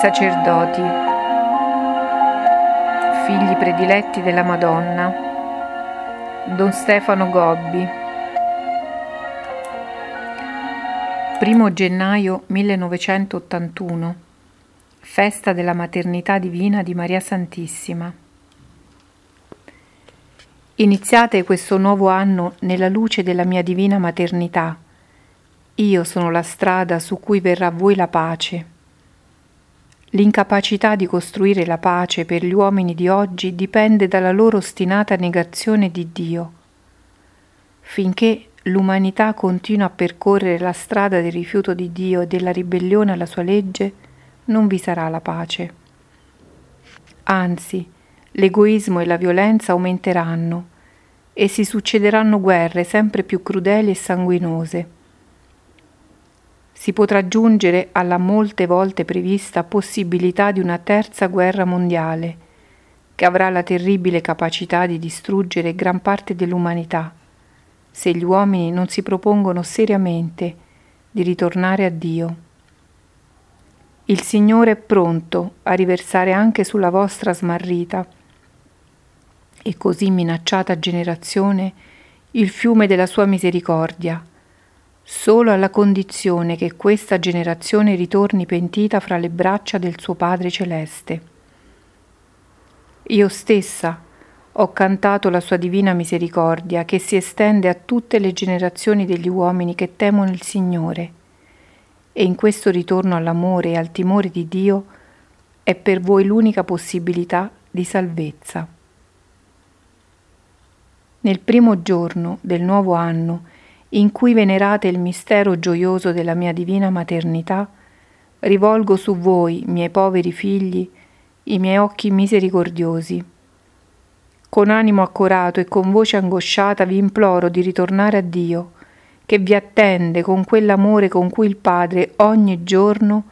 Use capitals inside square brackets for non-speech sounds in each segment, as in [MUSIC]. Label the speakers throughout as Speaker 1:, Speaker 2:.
Speaker 1: sacerdoti, figli prediletti della Madonna, Don Stefano Gobbi, 1 gennaio 1981, festa della maternità divina di Maria Santissima. Iniziate questo nuovo anno nella luce della mia divina maternità. Io sono la strada su cui verrà a voi la pace. L'incapacità di costruire la pace per gli uomini di oggi dipende dalla loro ostinata negazione di Dio. Finché l'umanità continua a percorrere la strada del rifiuto di Dio e della ribellione alla sua legge, non vi sarà la pace. Anzi, l'egoismo e la violenza aumenteranno e si succederanno guerre sempre più crudeli e sanguinose. Si potrà giungere alla molte volte prevista possibilità di una terza guerra mondiale, che avrà la terribile capacità di distruggere gran parte dell'umanità, se gli uomini non si propongono seriamente di ritornare a Dio. Il Signore è pronto a riversare anche sulla vostra smarrita e così minacciata generazione il fiume della sua misericordia, solo alla condizione che questa generazione ritorni pentita fra le braccia del suo Padre celeste. Io stessa ho cantato la sua divina misericordia che si estende a tutte le generazioni degli uomini che temono il Signore, e in questo ritorno all'amore e al timore di Dio è per voi l'unica possibilità di salvezza. Nel primo giorno del nuovo anno, in cui venerate il mistero gioioso della mia divina maternità, rivolgo su voi, miei poveri figli, i miei occhi misericordiosi. Con animo accorato e con voce angosciata vi imploro di ritornare a Dio, che vi attende con quell'amore con cui il Padre ogni giorno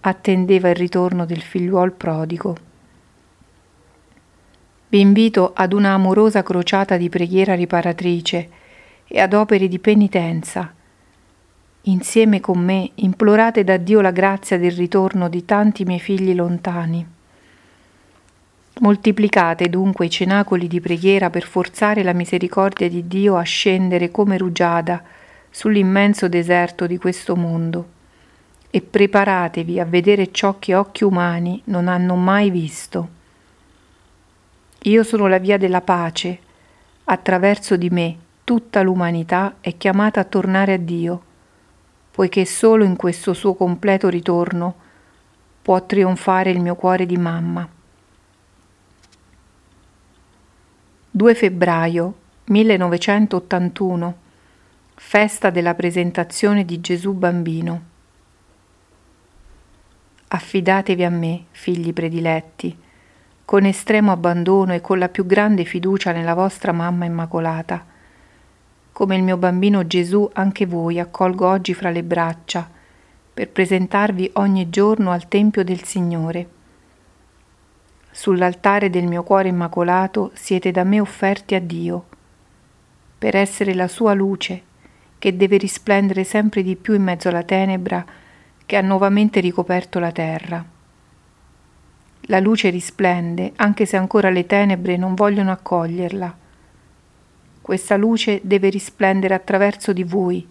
Speaker 1: attendeva il ritorno del figliuol prodigo. Vi invito ad una amorosa crociata di preghiera riparatrice e ad opere di penitenza. Insieme con me implorate da Dio la grazia del ritorno di tanti miei figli lontani. Moltiplicate dunque i cenacoli di preghiera per forzare la misericordia di Dio a scendere come rugiada sull'immenso deserto di questo mondo e preparatevi a vedere ciò che occhi umani non hanno mai visto. Io sono la via della pace. Attraverso di me tutta l'umanità è chiamata a tornare a Dio, poiché solo in questo suo completo ritorno può trionfare il mio cuore di mamma. 2 febbraio 1981 Festa della presentazione di Gesù bambino. Affidatevi a me, figli prediletti, con estremo abbandono e con la più grande fiducia nella vostra mamma immacolata. Come il mio bambino Gesù, anche voi accolgo oggi fra le braccia, per presentarvi ogni giorno al Tempio del Signore. Sull'altare del mio cuore immacolato siete da me offerti a Dio, per essere la sua luce, che deve risplendere sempre di più in mezzo alla tenebra che ha nuovamente ricoperto la terra. La luce risplende anche se ancora le tenebre non vogliono accoglierla. Questa luce deve risplendere attraverso di voi,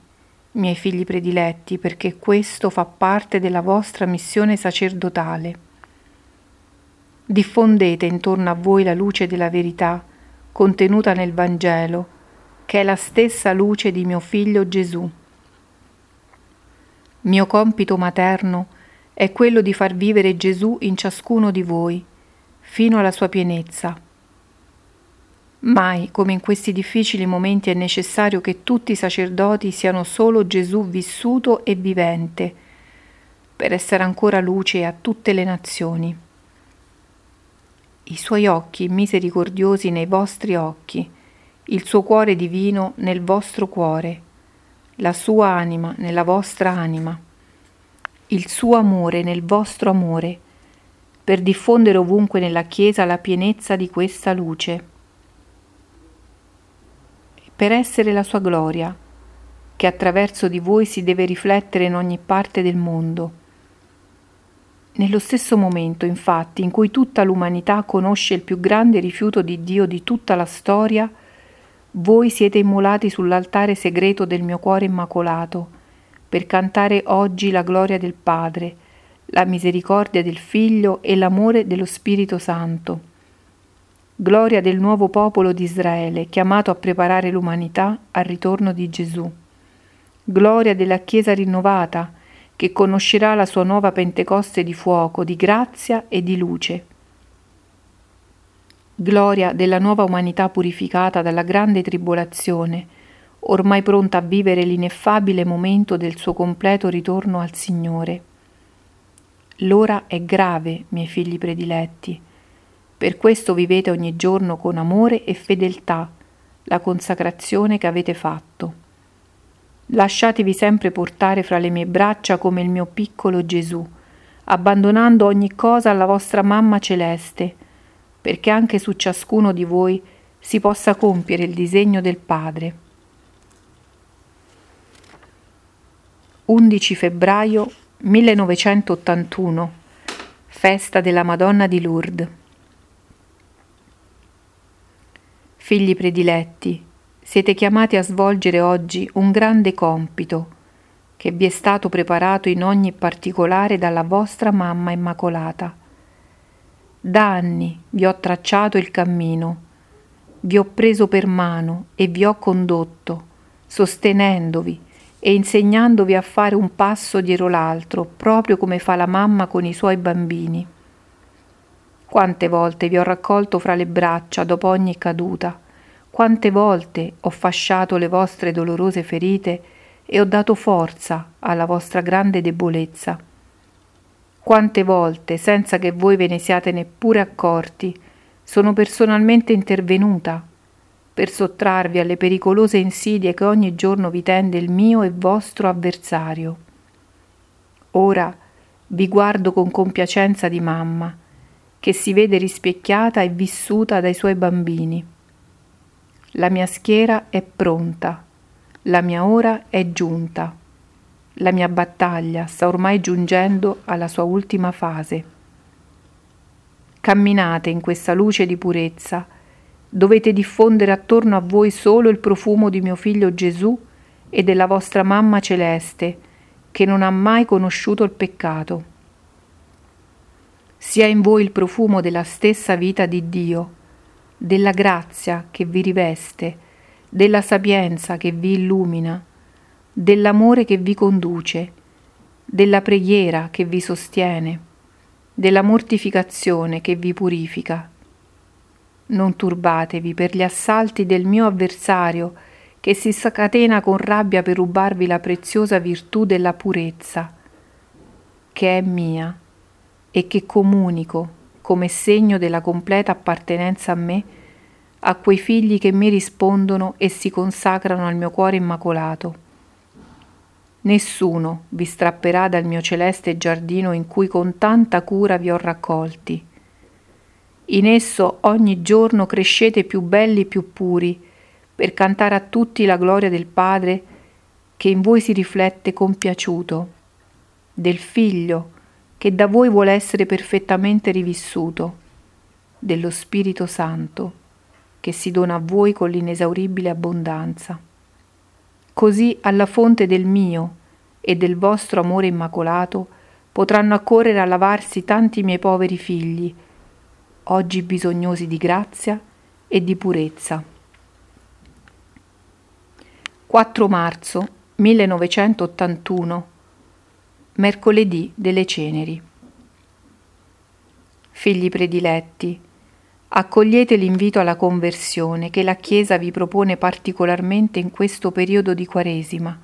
Speaker 1: miei figli prediletti, perché questo fa parte della vostra missione sacerdotale. Diffondete intorno a voi la luce della verità contenuta nel Vangelo, che è la stessa luce di mio figlio Gesù. Mio compito materno è quello di far vivere Gesù in ciascuno di voi, fino alla sua pienezza. Mai come in questi difficili momenti è necessario che tutti i sacerdoti siano solo Gesù vissuto e vivente, per essere ancora luce a tutte le nazioni. I suoi occhi misericordiosi nei vostri occhi, il suo cuore divino nel vostro cuore, la sua anima nella vostra anima il suo amore nel vostro amore, per diffondere ovunque nella Chiesa la pienezza di questa luce, per essere la sua gloria, che attraverso di voi si deve riflettere in ogni parte del mondo. Nello stesso momento, infatti, in cui tutta l'umanità conosce il più grande rifiuto di Dio di tutta la storia, voi siete immolati sull'altare segreto del mio cuore immacolato, per cantare oggi la gloria del Padre, la misericordia del Figlio e l'amore dello Spirito Santo. Gloria del nuovo popolo di Israele, chiamato a preparare l'umanità al ritorno di Gesù. Gloria della Chiesa rinnovata, che conoscerà la sua nuova Pentecoste di fuoco, di grazia e di luce. Gloria della nuova umanità purificata dalla grande tribolazione, ormai pronta a vivere l'ineffabile momento del suo completo ritorno al Signore. L'ora è grave, miei figli prediletti. Per questo vivete ogni giorno con amore e fedeltà la consacrazione che avete fatto. Lasciatevi sempre portare fra le mie braccia come il mio piccolo Gesù, abbandonando ogni cosa alla vostra mamma celeste, perché anche su ciascuno di voi si possa compiere il disegno del Padre. 11 febbraio 1981 Festa della Madonna di Lourdes Figli prediletti, siete chiamati a svolgere oggi un grande compito che vi è stato preparato in ogni particolare dalla vostra mamma immacolata. Da anni vi ho tracciato il cammino, vi ho preso per mano e vi ho condotto, sostenendovi e insegnandovi a fare un passo dietro l'altro, proprio come fa la mamma con i suoi bambini. Quante volte vi ho raccolto fra le braccia dopo ogni caduta, quante volte ho fasciato le vostre dolorose ferite e ho dato forza alla vostra grande debolezza. Quante volte, senza che voi ve ne siate neppure accorti, sono personalmente intervenuta per sottrarvi alle pericolose insidie che ogni giorno vi tende il mio e vostro avversario. Ora vi guardo con compiacenza di mamma, che si vede rispecchiata e vissuta dai suoi bambini la mia schiera è pronta, la mia ora è giunta, la mia battaglia sta ormai giungendo alla sua ultima fase. Camminate in questa luce di purezza, dovete diffondere attorno a voi solo il profumo di mio figlio Gesù e della vostra mamma celeste, che non ha mai conosciuto il peccato. Sia in voi il profumo della stessa vita di Dio, della grazia che vi riveste, della sapienza che vi illumina, dell'amore che vi conduce, della preghiera che vi sostiene, della mortificazione che vi purifica. Non turbatevi per gli assalti del mio avversario che si scatena con rabbia per rubarvi la preziosa virtù della purezza, che è mia e che comunico come segno della completa appartenenza a me, a quei figli che mi rispondono e si consacrano al mio cuore immacolato. Nessuno vi strapperà dal mio celeste giardino in cui con tanta cura vi ho raccolti. In esso ogni giorno crescete più belli e più puri, per cantare a tutti la gloria del Padre che in voi si riflette compiaciuto, del Figlio che da voi vuole essere perfettamente rivissuto, dello Spirito Santo, che si dona a voi con l'inesauribile abbondanza. Così alla fonte del mio e del vostro amore immacolato potranno accorrere a lavarsi tanti miei poveri figli, oggi bisognosi di grazia e di purezza. 4 marzo 1981 Mercoledì delle ceneri. Figli prediletti, accogliete l'invito alla conversione che la Chiesa vi propone particolarmente in questo periodo di Quaresima.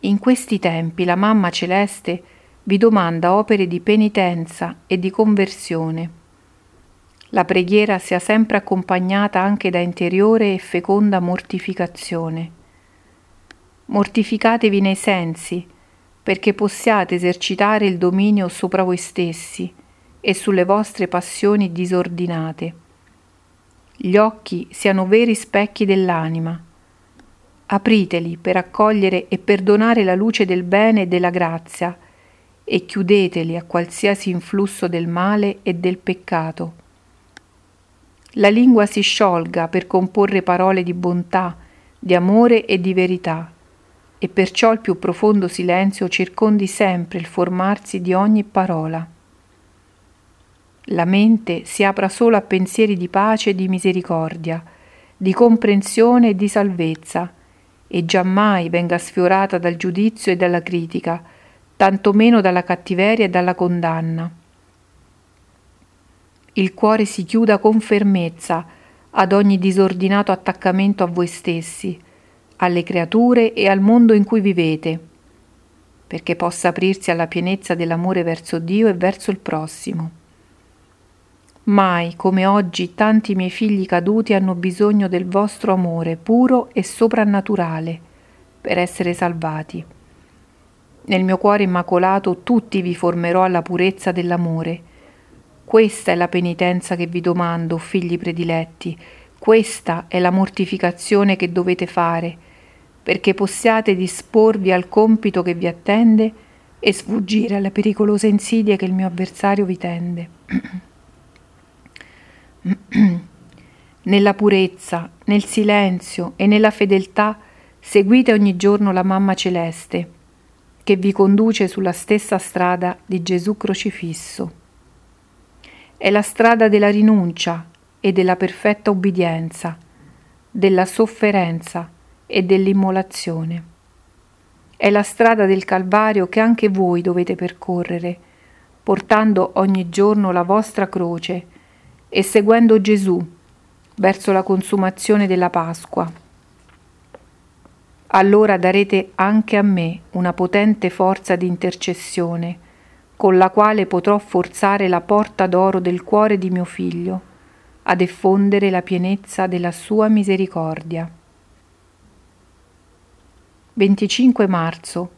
Speaker 1: In questi tempi la Mamma Celeste vi domanda opere di penitenza e di conversione. La preghiera sia sempre accompagnata anche da interiore e feconda mortificazione. Mortificatevi nei sensi, perché possiate esercitare il dominio sopra voi stessi e sulle vostre passioni disordinate. Gli occhi siano veri specchi dell'anima. Apriteli per accogliere e perdonare la luce del bene e della grazia e chiudeteli a qualsiasi influsso del male e del peccato. La lingua si sciolga per comporre parole di bontà, di amore e di verità, e perciò il più profondo silenzio circondi sempre il formarsi di ogni parola. La mente si apra solo a pensieri di pace e di misericordia, di comprensione e di salvezza, e giammai venga sfiorata dal giudizio e dalla critica, tantomeno dalla cattiveria e dalla condanna. Il cuore si chiuda con fermezza ad ogni disordinato attaccamento a voi stessi, alle creature e al mondo in cui vivete, perché possa aprirsi alla pienezza dell'amore verso Dio e verso il prossimo. Mai come oggi tanti miei figli caduti hanno bisogno del vostro amore puro e soprannaturale per essere salvati. Nel mio cuore immacolato tutti vi formerò alla purezza dell'amore. Questa è la penitenza che vi domando, figli prediletti, questa è la mortificazione che dovete fare perché possiate disporvi al compito che vi attende e sfuggire alle pericolose insidie che il mio avversario vi tende. [CLEARS THROAT] nella purezza, nel silenzio e nella fedeltà seguite ogni giorno la Mamma Celeste, che vi conduce sulla stessa strada di Gesù crocifisso. È la strada della rinuncia e della perfetta obbedienza, della sofferenza, e dell'immolazione. È la strada del Calvario che anche voi dovete percorrere, portando ogni giorno la vostra croce e seguendo Gesù verso la consumazione della Pasqua. Allora darete anche a me una potente forza di intercessione, con la quale potrò forzare la porta d'oro del cuore di mio figlio, ad effondere la pienezza della sua misericordia. 25 marzo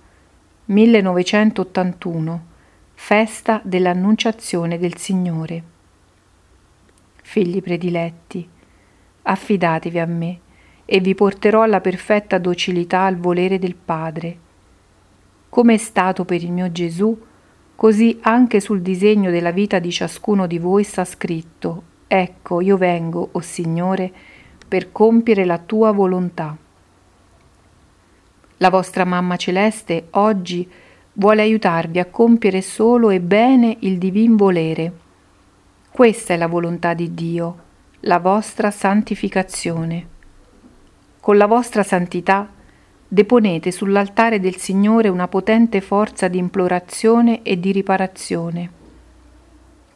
Speaker 1: 1981 Festa dell'Annunciazione del Signore. Figli prediletti, affidatevi a me e vi porterò alla perfetta docilità al volere del Padre. Come è stato per il mio Gesù, così anche sul disegno della vita di ciascuno di voi sta scritto, ecco io vengo, o oh Signore, per compiere la tua volontà. La vostra mamma celeste oggi vuole aiutarvi a compiere solo e bene il divin volere. Questa è la volontà di Dio, la vostra santificazione. Con la vostra santità deponete sull'altare del Signore una potente forza di implorazione e di riparazione.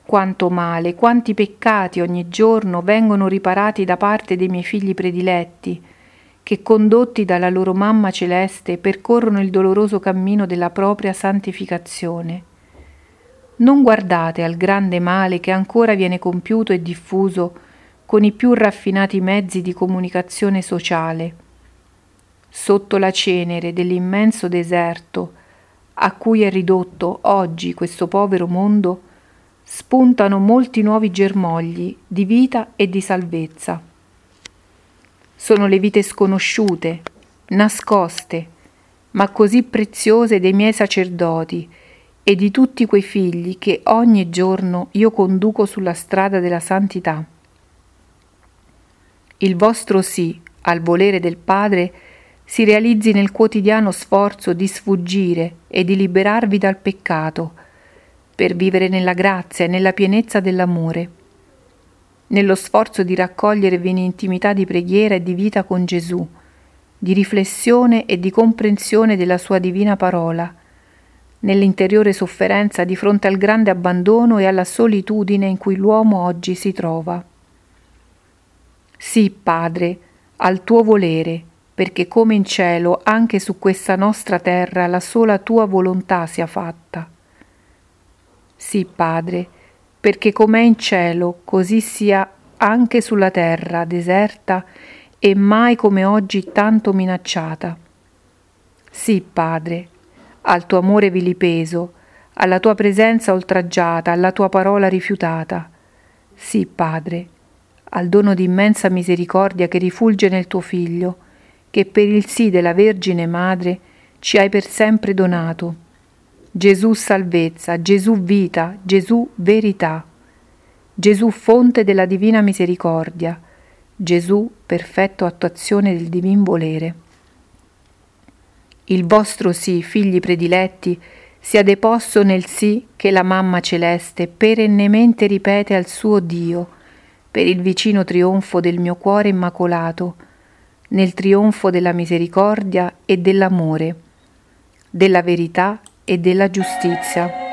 Speaker 1: Quanto male, quanti peccati ogni giorno vengono riparati da parte dei miei figli prediletti, che condotti dalla loro mamma celeste percorrono il doloroso cammino della propria santificazione. Non guardate al grande male che ancora viene compiuto e diffuso con i più raffinati mezzi di comunicazione sociale. Sotto la cenere dell'immenso deserto a cui è ridotto oggi questo povero mondo, spuntano molti nuovi germogli di vita e di salvezza. Sono le vite sconosciute, nascoste, ma così preziose dei miei sacerdoti e di tutti quei figli che ogni giorno io conduco sulla strada della santità. Il vostro sì al volere del Padre si realizzi nel quotidiano sforzo di sfuggire e di liberarvi dal peccato, per vivere nella grazia e nella pienezza dell'amore nello sforzo di raccogliervi in intimità di preghiera e di vita con Gesù, di riflessione e di comprensione della sua divina parola, nell'interiore sofferenza di fronte al grande abbandono e alla solitudine in cui l'uomo oggi si trova. Sì, Padre, al tuo volere, perché come in cielo anche su questa nostra terra la sola tua volontà sia fatta. Sì, Padre, perché com'è in cielo, così sia anche sulla terra deserta e mai come oggi tanto minacciata. Sì, Padre, al tuo amore vilipeso, alla tua presenza oltraggiata, alla tua parola rifiutata. Sì, Padre, al dono di immensa misericordia che rifulge nel tuo Figlio, che per il sì della Vergine Madre ci hai per sempre donato Gesù salvezza, Gesù vita, Gesù verità, Gesù fonte della divina misericordia, Gesù perfetto attuazione del divin volere. Il vostro sì, figli prediletti, sia deposto nel sì che la mamma celeste perennemente ripete al suo Dio, per il vicino trionfo del mio cuore immacolato, nel trionfo della misericordia e dell'amore, della verità e della giustizia.